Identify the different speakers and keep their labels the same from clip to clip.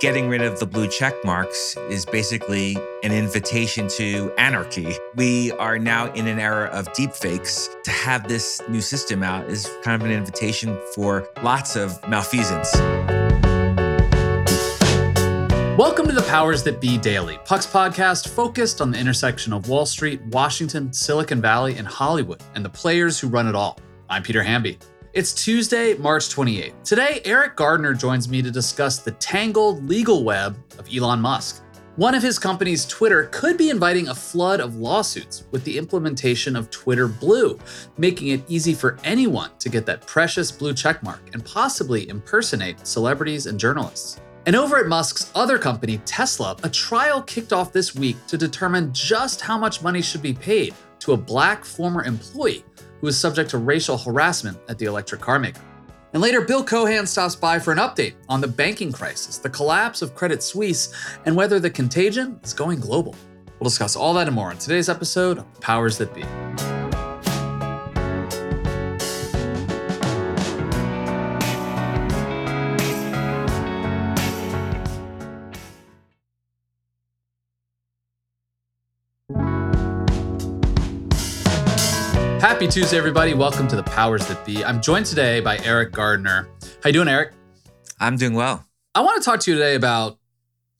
Speaker 1: getting rid of the blue check marks is basically an invitation to anarchy. We are now in an era of deepfakes. To have this new system out is kind of an invitation for lots of malfeasance.
Speaker 2: Welcome to the Powers That Be Daily, Puck's podcast focused on the intersection of Wall Street, Washington, Silicon Valley, and Hollywood, and the players who run it all. I'm Peter Hamby. It's Tuesday, March 28th. Today, Eriq Gardner joins me to discuss the tangled legal web of Elon Musk. One of his companies, Twitter, could be inviting a flood of lawsuits with the implementation of Twitter Blue, making it easy for anyone to get that precious blue checkmark and possibly impersonate celebrities and journalists. And over at Musk's other company, Tesla, a trial kicked off this week to determine just how much money should be paid to a black former employee who was subject to racial harassment at the electric car maker. And later, Bill Cohan stops by for an update on the banking crisis, the collapse of Credit Suisse, and whether the contagion is going global. We'll discuss all that and more in today's episode of Powers That Be. Happy Tuesday, everybody. Welcome to the Powers That Be. I'm joined today by Eriq Gardner. How you doing, Eriq?
Speaker 1: I'm doing well.
Speaker 2: I want to talk to you today about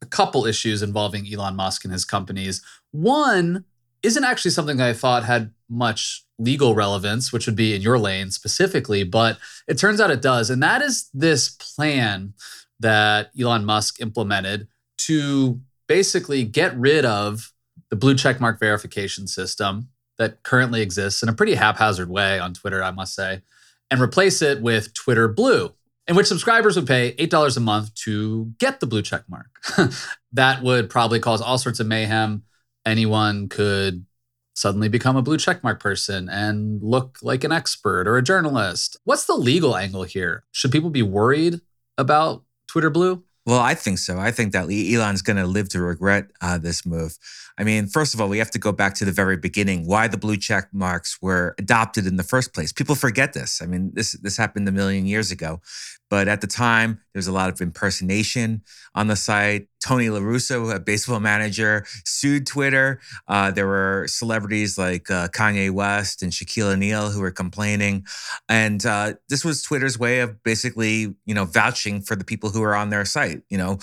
Speaker 2: a couple issues involving Elon Musk and his companies. One isn't actually something I thought had much legal relevance, which would be in your lane specifically, but it turns out it does. And that is this plan that Elon Musk implemented to basically get rid of the blue checkmark verification system that currently exists in a pretty haphazard way on Twitter, I must say, and replace it with Twitter Blue, in which subscribers would pay $8 a month to get the blue check mark. that would probably cause all sorts of mayhem. Anyone could suddenly become a blue checkmark person and look like an expert or a journalist. What's the legal angle here? Should people be worried about Twitter Blue?
Speaker 1: Well, I think so. I think that Elon's going to live to regret uh, this move. I mean, first of all, we have to go back to the very beginning, why the blue check marks were adopted in the first place. People forget this. I mean, this this happened a million years ago. But at the time, there was a lot of impersonation on the site. Tony La Russa, a baseball manager, sued Twitter. Uh, there were celebrities like uh, Kanye West and Shaquille O'Neal who were complaining, and uh, this was Twitter's way of basically, you know, vouching for the people who are on their site. You know,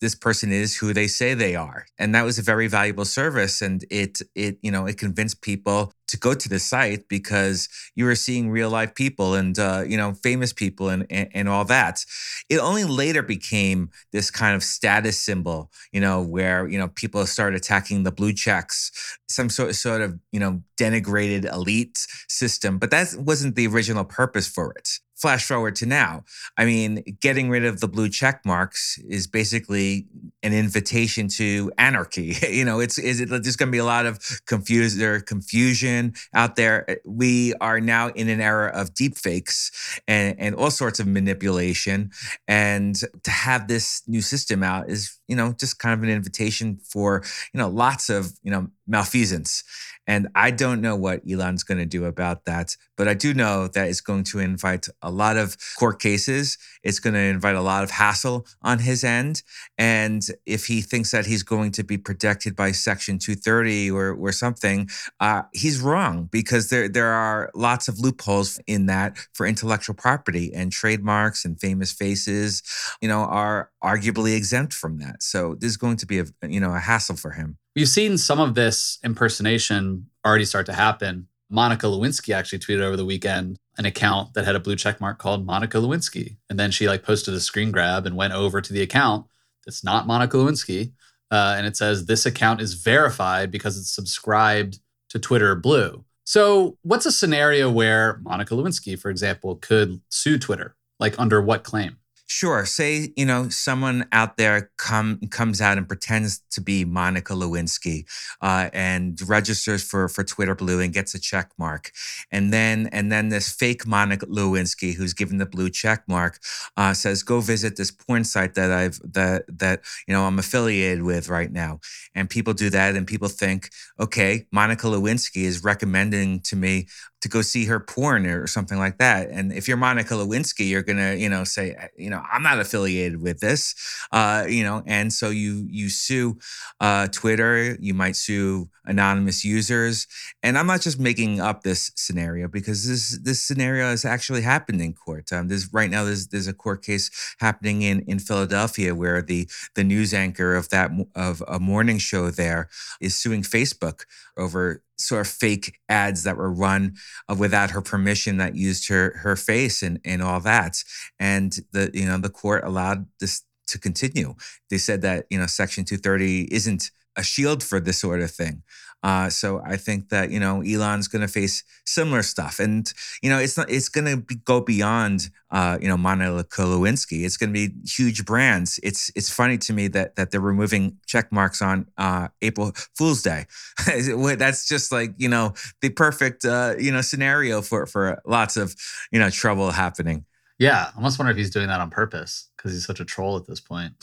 Speaker 1: this person is who they say they are. And that was a very valuable service. And it it you know it convinced people to go to the site because you were seeing real life people and uh, you know famous people and, and, and all that. It only later became this kind of status symbol you know where you know people started attacking the blue checks some sort, sort of you know denigrated elite system. But that wasn't the original purpose for it flash forward to now. I mean, getting rid of the blue check marks is basically an invitation to anarchy. you know, it's is it there's going to be a lot of confuse there confusion out there. We are now in an era of deep fakes and, and all sorts of manipulation. And to have this new system out is, you know, just kind of an invitation for, you know, lots of, you know, malfeasance. And I don't know what Elon's going to do about that, but I do know that it's going to invite a lot of court cases. It's going to invite a lot of hassle on his end. And if he thinks that he's going to be protected by Section 230 or, or something, uh, he's wrong because there, there are lots of loopholes in that for intellectual property and trademarks and famous faces, you know, are arguably exempt from that. So this is going to be a, you know, a hassle for him.
Speaker 2: We've seen some of this impersonation already start to happen. Monica Lewinsky actually tweeted over the weekend an account that had a blue check mark called Monica Lewinsky. And then she like posted a screen grab and went over to the account that's not Monica Lewinsky. Uh, and it says this account is verified because it's subscribed to Twitter Blue. So, what's a scenario where Monica Lewinsky, for example, could sue Twitter? Like, under what claim?
Speaker 1: Sure. Say, you know, someone out there come comes out and pretends to be Monica Lewinsky uh, and registers for for Twitter Blue and gets a check mark. And then and then this fake Monica Lewinsky who's given the blue check mark uh, says, go visit this porn site that I've that that you know I'm affiliated with right now. And people do that and people think, okay, Monica Lewinsky is recommending to me to go see her porn or something like that. And if you're Monica Lewinsky, you're gonna, you know, say, you know, I'm not affiliated with this, uh, you know, and so you you sue uh, Twitter, you might sue anonymous users, and I'm not just making up this scenario because this this scenario has actually happened in court. Um, there's right now there's there's a court case happening in in Philadelphia where the the news anchor of that of a morning show there is suing Facebook over sort of fake ads that were run uh, without her permission that used her her face and and all that. And the you know the court allowed this to continue. They said that you know section 230 isn't a shield for this sort of thing uh, so I think that you know Elon's going to face similar stuff, and you know it's not it's going to be, go beyond uh, you know Monica Lewinsky. It's going to be huge brands. It's it's funny to me that that they're removing check marks on uh, April Fool's Day. That's just like you know the perfect uh, you know scenario for for lots of you know trouble happening.
Speaker 2: Yeah, I almost wonder if he's doing that on purpose because he's such a troll at this point.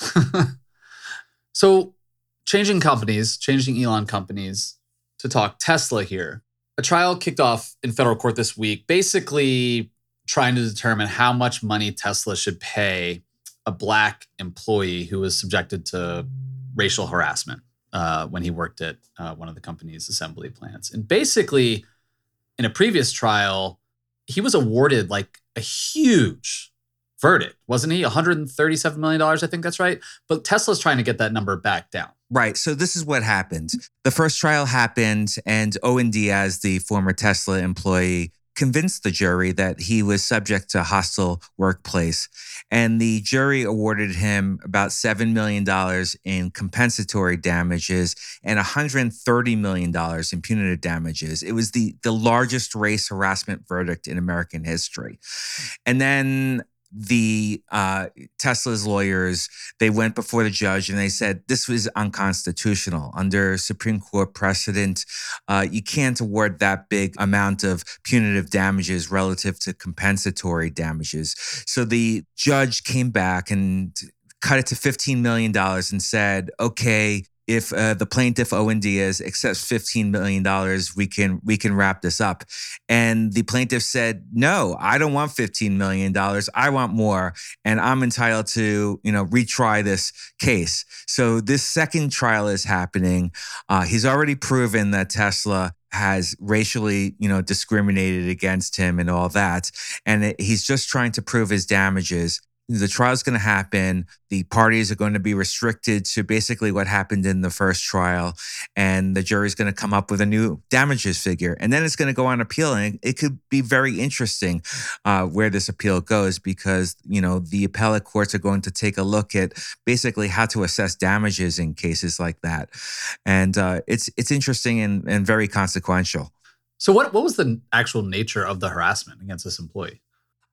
Speaker 2: so changing companies, changing Elon companies, to talk Tesla here. A trial kicked off in federal court this week, basically trying to determine how much money Tesla should pay a black employee who was subjected to racial harassment uh, when he worked at uh, one of the company's assembly plants. And basically, in a previous trial, he was awarded like a huge verdict, wasn't he? $137 million, I think that's right. But Tesla's trying to get that number back down.
Speaker 1: Right. So this is what happened. The first trial happened, and Owen Diaz, the former Tesla employee, convinced the jury that he was subject to hostile workplace. And the jury awarded him about $7 million in compensatory damages and $130 million in punitive damages. It was the, the largest race harassment verdict in American history. And then the uh, Tesla's lawyers they went before the judge and they said this was unconstitutional under Supreme Court precedent. Uh, you can't award that big amount of punitive damages relative to compensatory damages. So the judge came back and cut it to $15 million and said, okay, if uh, the plaintiff Owen Diaz accepts fifteen million dollars, we can we can wrap this up. And the plaintiff said, "No, I don't want fifteen million dollars. I want more, and I'm entitled to you know retry this case." So this second trial is happening. Uh, he's already proven that Tesla has racially, you know, discriminated against him and all that. And he's just trying to prove his damages the trial is going to happen. The parties are going to be restricted to basically what happened in the first trial, and the jury is going to come up with a new damages figure, and then it's going to go on appeal, and it could be very interesting uh, where this appeal goes because you know the appellate courts are going to take a look at basically how to assess damages in cases like that, and uh, it's it's interesting and, and very consequential.
Speaker 2: So, what what was the actual nature of the harassment against this employee?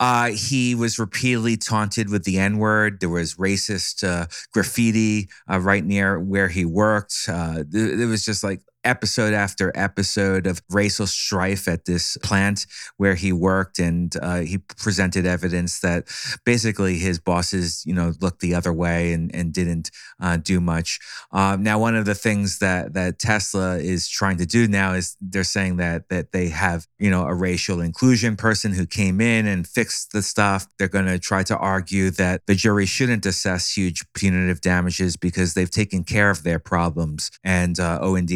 Speaker 1: Uh, he was repeatedly taunted with the N word. There was racist uh, graffiti uh, right near where he worked. Uh, it was just like episode after episode of racial strife at this plant where he worked and uh, he presented evidence that basically his bosses you know looked the other way and, and didn't uh, do much. Um, now one of the things that that tesla is trying to do now is they're saying that that they have you know a racial inclusion person who came in and fixed the stuff. They're going to try to argue that the jury shouldn't assess huge punitive damages because they've taken care of their problems. And uh, owen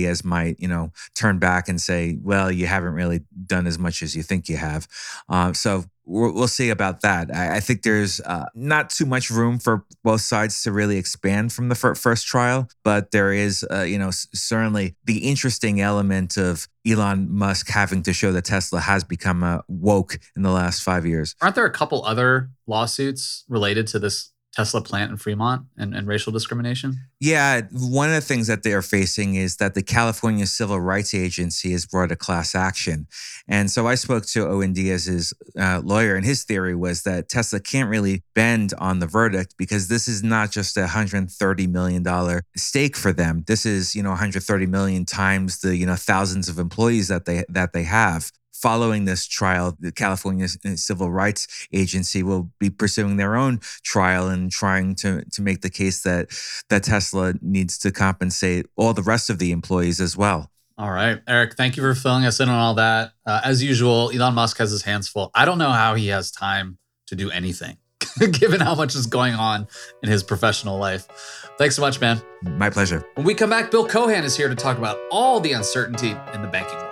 Speaker 1: you know, turn back and say, well, you haven't really done as much as you think you have. Uh, so we'll see about that. I, think there's uh, not too much room for both sides to really expand from the first trial, but there is, uh, you know, certainly the interesting element of Elon Musk having to show that Tesla has become uh, woke in the last five years.
Speaker 2: Aren't there a couple other lawsuits related to this Tesla plant in Fremont and, and racial discrimination?
Speaker 1: Yeah, one of the things that they are facing is that the California Civil Rights Agency has brought a class action. And so I spoke to Owen Diaz's uh, lawyer, and his theory was that Tesla can't really bend on the verdict because this is not just a $130 million stake for them. This is, you know, 130 million times the, you know, thousands of employees that they that they have following this trial, the California uh, Civil Rights Agency will be pursuing their own trial and trying to, to make the case that, that Tesla needs to compensate all the rest of the employees as well.
Speaker 2: All right, Eriq, thank you for filling us in on all that. Uh, as usual, Elon Musk has his hands full. I don't know how he has time to do anything, given how much is going on in his professional life. Thanks so much, man.
Speaker 1: My pleasure.
Speaker 2: When we come back, Bill Cohan is here to talk about all the uncertainty in the banking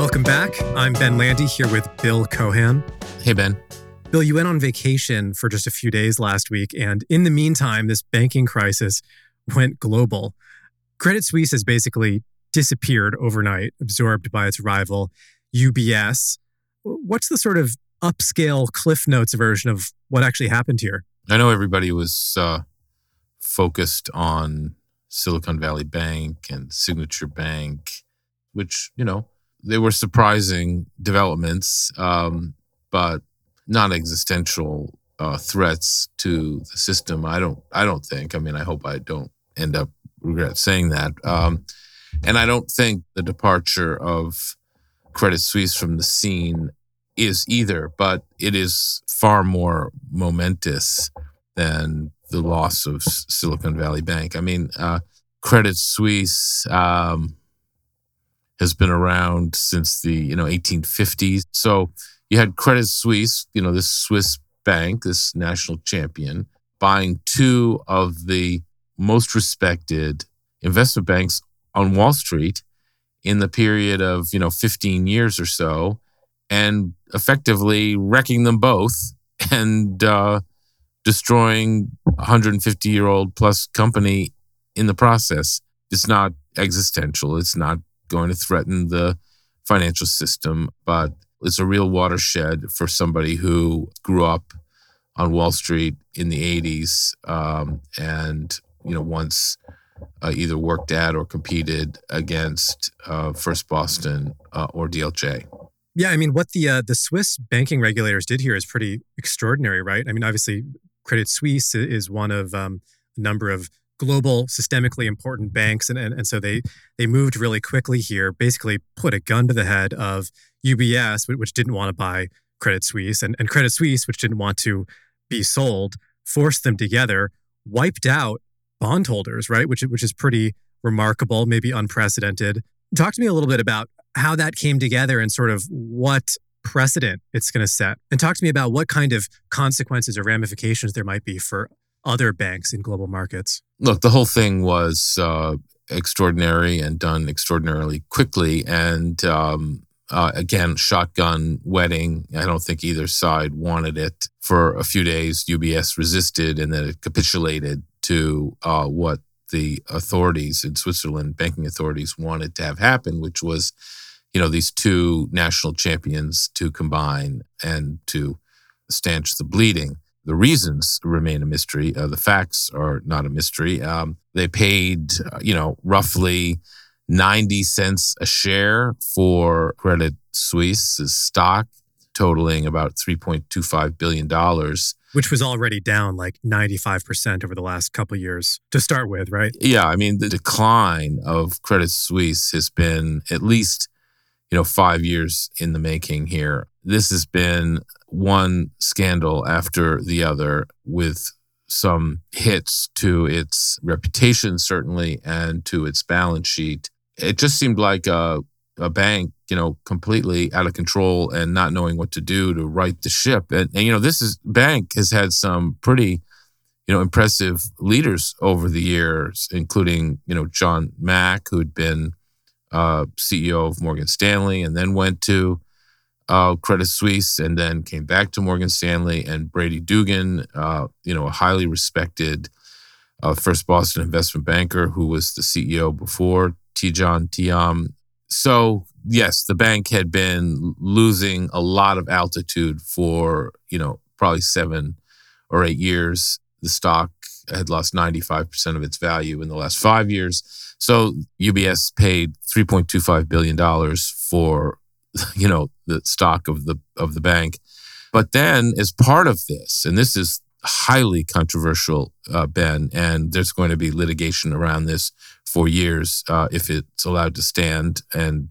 Speaker 3: Welcome back. I'm Ben Landy here with Bill Cohan.
Speaker 4: Hey, Ben.
Speaker 3: Bill, you went on vacation for just a few days last week, and in the meantime, this banking crisis went global. Credit Suisse has basically disappeared overnight, absorbed by its rival, UBS. What's the sort of upscale Cliff Notes version of what actually happened here?
Speaker 4: I know everybody was uh, focused on Silicon Valley Bank and Signature Bank, which, you know, they were surprising developments, um, but not existential uh, threats to the system. I don't. I don't think. I mean, I hope I don't end up regret saying that. Um, and I don't think the departure of Credit Suisse from the scene is either, but it is far more momentous than the loss of Silicon Valley Bank. I mean, uh, Credit Suisse. Um, has been around since the you know 1850s. So you had Credit Suisse, you know this Swiss bank, this national champion, buying two of the most respected investment banks on Wall Street in the period of you know 15 years or so, and effectively wrecking them both and uh, destroying a 150 year old plus company in the process. It's not existential. It's not going to threaten the financial system, but it's a real watershed for somebody who grew up on Wall Street in the 80s um, and, you know, once uh, either worked at or competed against uh, First Boston uh, or DLJ.
Speaker 3: Yeah, I mean, what the uh, the Swiss banking regulators did here is pretty extraordinary, right? I mean, obviously, Credit Suisse is one of um, a number of global systemically important banks and, and, and so they they moved really quickly here basically put a gun to the head of ubs which didn't want to buy credit suisse and, and credit suisse which didn't want to be sold forced them together wiped out bondholders right which, which is pretty remarkable maybe unprecedented. Talk to me a little bit about how that came together and sort of what precedent it's going to set. And talk to me about what kind of consequences or ramifications there might be for other banks in global markets?
Speaker 4: Look, the whole thing was uh, extraordinary and done extraordinarily quickly. And um, uh, again, shotgun wedding. I don't think either side wanted it. For a few days, UBS resisted and then it capitulated to uh, what the authorities in Switzerland, banking authorities, wanted to have happen, which was, you know, these two national champions to combine and to stanch the bleeding. The reasons remain a mystery. Uh, the facts are not a mystery. Um, they paid, uh, you know, roughly 90 cents a share for Credit Suisse's stock, totaling about $3.25 billion.
Speaker 3: Which was already down like 95% over the last couple years to start with, right?
Speaker 4: Yeah. I mean, the decline of Credit Suisse has been at least, you know, five years in the making here. This has been one scandal after the other with some hits to its reputation, certainly, and to its balance sheet. It just seemed like a, a bank, you know, completely out of control and not knowing what to do to right the ship. And, and you know, this is bank has had some pretty, you know, impressive leaders over the years, including, you know, John Mack, who'd been uh, CEO of Morgan Stanley and then went to uh, Credit Suisse and then came back to Morgan Stanley and Brady Dougan, uh, you know, a highly respected uh, first Boston investment banker who was the CEO before Tidjane Thiam. So yes, the bank had been losing a lot of altitude for you know probably seven or eight years. The stock had lost 95% of its value in the last five years. So UBS paid $3.25 billion for you know the stock of the of the bank. But then as part of this and this is highly controversial uh, ben and there's going to be litigation around this for years uh, if it's allowed to stand. And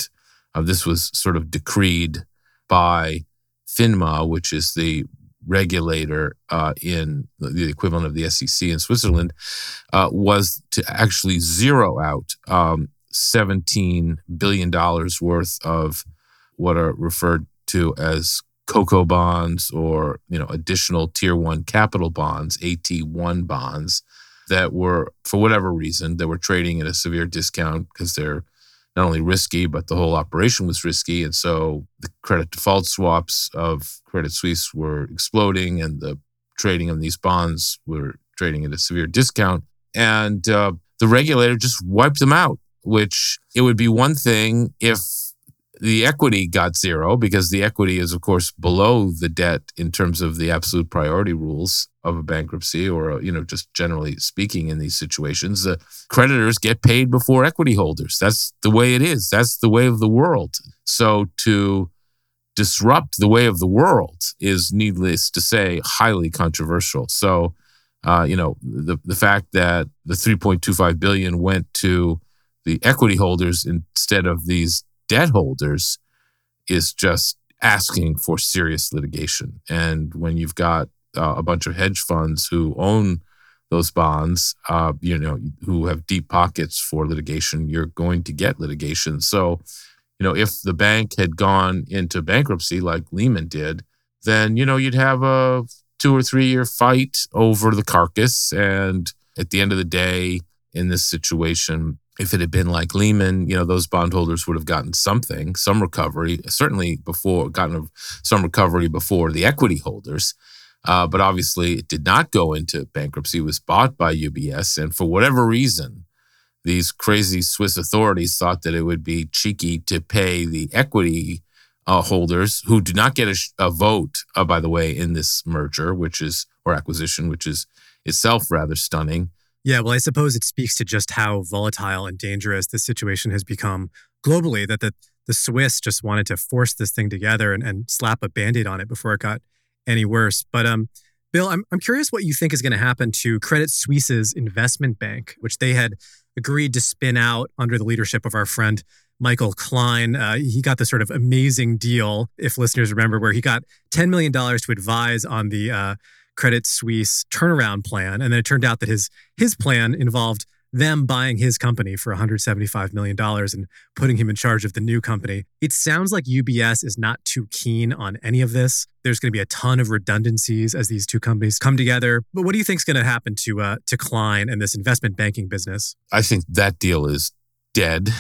Speaker 4: Uh, this was sort of decreed by FINMA, which is the regulator uh, in the equivalent of the SEC in Switzerland, uh, was to actually zero out um, $17 billion worth of what are referred to as CoCo bonds or you know additional tier one capital bonds, AT1 bonds that were for whatever reason they were trading at a severe discount because they're not only risky but the whole operation was risky. And so the credit default swaps of Credit Suisse were exploding and the trading of these bonds were trading at a severe discount. And uh, the regulator just wiped them out which it would be one thing if the equity got zero because the equity is, of course, below the debt in terms of the absolute priority rules of a bankruptcy or, you know, just generally speaking in these situations. The creditors get paid before equity holders. That's the way it is. That's the way of the world. So to disrupt the way of the world is, needless to say, highly controversial. So, uh, you know, the, the fact that the 3.25 billion went to the equity holders instead of these debt holders is just asking for serious litigation. And when you've got uh, a bunch of hedge funds who own those bonds, uh, you know, who have deep pockets for litigation, you're going to get litigation. So, you know, if the bank had gone into bankruptcy like Lehman did, then, you know, you'd have a two or three year fight over the carcass. And at the end of the day, in this situation, if it had been like Lehman, you know, those bondholders would have gotten something, some recovery, certainly before gotten some recovery before the equity holders. Uh, but obviously, it did not go into bankruptcy. It was bought by UBS, and for whatever reason, these crazy Swiss authorities thought that it would be cheeky to pay the equity uh, holders who did not get a, a vote, uh, by the way, in this merger, which is or acquisition, which is itself rather stunning.
Speaker 3: Yeah, well, I suppose it speaks to just how volatile and dangerous this situation has become globally that the, the Swiss just wanted to force this thing together and, and slap a band aid on it before it got any worse. But um, Bill, I'm, I'm curious what you think is going to happen to Credit Suisse's investment bank, which they had agreed to spin out under the leadership of our friend Michael Klein. Uh, he got this sort of amazing deal, if listeners remember, where he got $10 million to advise on the uh, Credit Suisse turnaround plan, and then it turned out that his his plan involved them buying his company for 175 million dollars and putting him in charge of the new company. It sounds like UBS is not too keen on any of this. There's going to be a ton of redundancies as these two companies come together. But what do you think is going to happen to uh, to Klein and this investment banking business?
Speaker 4: I think that deal is dead,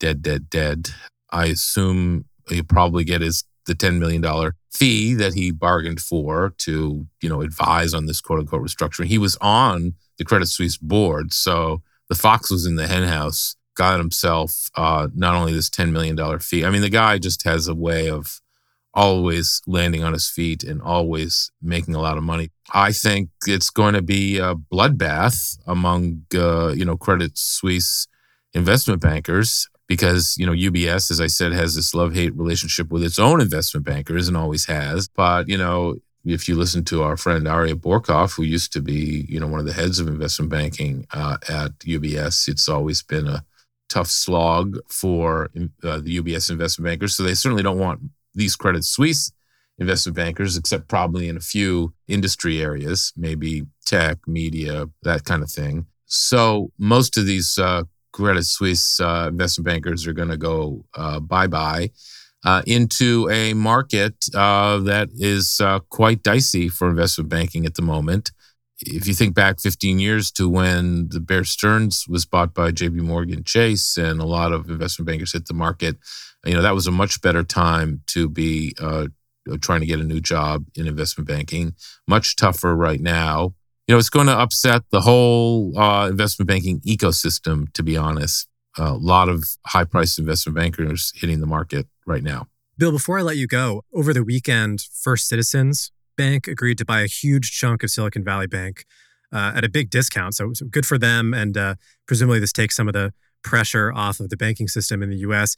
Speaker 4: dead, dead, dead. I assume he'll probably get his the $10 million fee that he bargained for to, you know, advise on this quote unquote restructuring. He was on the Credit Suisse board. So the fox was in the henhouse, got himself uh, not only this $10 million fee. I mean, the guy just has a way of always landing on his feet and always making a lot of money. I think it's going to be a bloodbath among, uh, you know, Credit Suisse investment bankers because you know UBS, as I said, has this love hate relationship with its own investment bankers and always has. But you know, if you listen to our friend Aryeh Bourkoff, who used to be you know one of the heads of investment banking uh, at UBS, it's always been a tough slog for uh, the UBS investment bankers. So they certainly don't want these Credit Suisse investment bankers, except probably in a few industry areas, maybe tech, media, that kind of thing. So most of these uh, Credit Suisse uh, investment bankers are going to go uh, bye bye uh, into a market uh, that is uh, quite dicey for investment banking at the moment. If you think back 15 years to when the Bear Stearns was bought by JP Morgan Chase and a lot of investment bankers hit the market, you know, that was a much better time to be uh, trying to get a new job in investment banking. Much tougher right now you know, it's going to upset the whole uh, investment banking ecosystem, to be honest. A lot of high priced investment bankers hitting the market right now.
Speaker 3: Bill, before I let you go, over the weekend, First Citizens Bank agreed to buy a huge chunk of Silicon Valley Bank uh, at a big discount. So, so good for them. And uh, presumably, this takes some of the pressure off of the banking system in the US.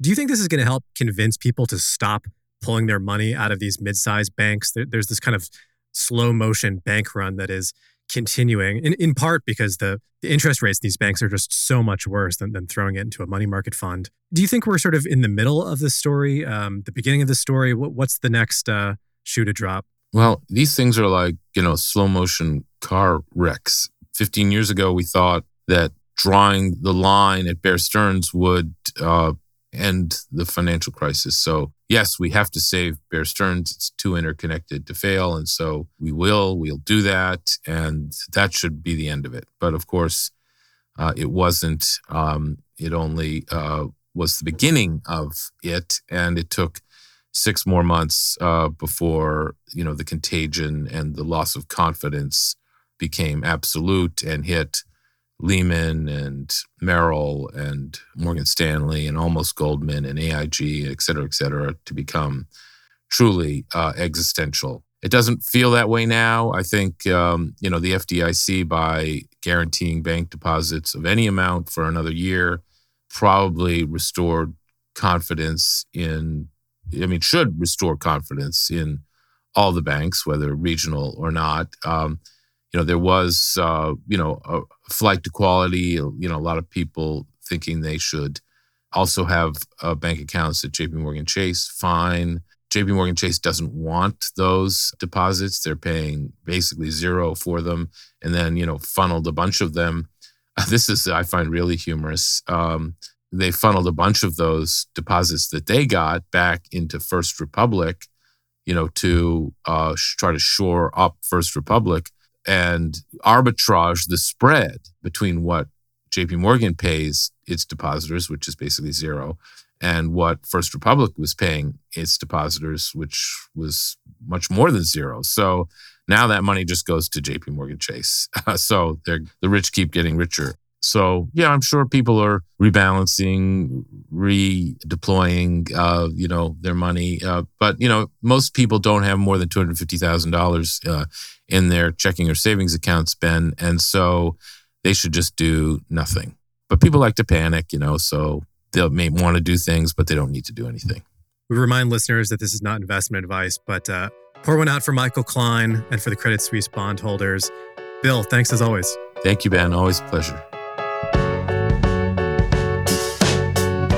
Speaker 3: Do you think this is going to help convince people to stop pulling their money out of these mid sized banks? There, there's this kind of slow motion bank run that is continuing, in, in part because the, the interest rates these banks are just so much worse than, than throwing it into a money market fund. Do you think we're sort of in the middle of the story, um, the beginning of the story? What, what's the next uh, shoe to drop?
Speaker 4: Well, these things are like, you know, slow motion car wrecks. 15 years ago, we thought that drawing the line at Bear Stearns would uh, end the financial crisis. So, yes, we have to save Bear Stearns. It's too interconnected to fail. And so we will, we'll do that. And that should be the end of it. But of course, uh, it wasn't. Um, it only uh, was the beginning of it. And it took six more months uh, before you know the contagion and the loss of confidence became absolute and hit Lehman and Merrill and Morgan Stanley and almost Goldman and AIG, et cetera, et cetera, to become truly uh, existential. It doesn't feel that way now. I think um, you know the FDIC by guaranteeing bank deposits of any amount for another year probably restored confidence in I mean, should restore confidence in all the banks, whether regional or not. Um, you know, there was, uh, you know, a flight to quality. You know, a lot of people thinking they should also have uh, bank accounts at J.P. Morgan Chase. Fine. J.P. Morgan Chase doesn't want those deposits. They're paying basically zero for them, and then you know, funneled a bunch of them. This is I find really humorous. Um, they funneled a bunch of those deposits that they got back into First Republic, you know, to uh, try to shore up First Republic and arbitrage the spread between what JP Morgan pays its depositors, which is basically zero, and what First Republic was paying its depositors, which was much more than zero. So now that money just goes to JP Morgan Chase. so the rich keep getting richer. So yeah, I'm sure people are rebalancing, redeploying, uh, you know, their money. Uh, but you know, most people don't have more than two hundred fifty thousand uh, dollars in their checking or savings accounts, Ben, and so they should just do nothing. But people like to panic, you know, so they may want to do things, but they don't need to do anything.
Speaker 3: We remind listeners that this is not investment advice, but uh, pour one out for Michael Klein and for the Credit Suisse bondholders. Bill, thanks as always.
Speaker 4: Thank you, Ben. Always a pleasure.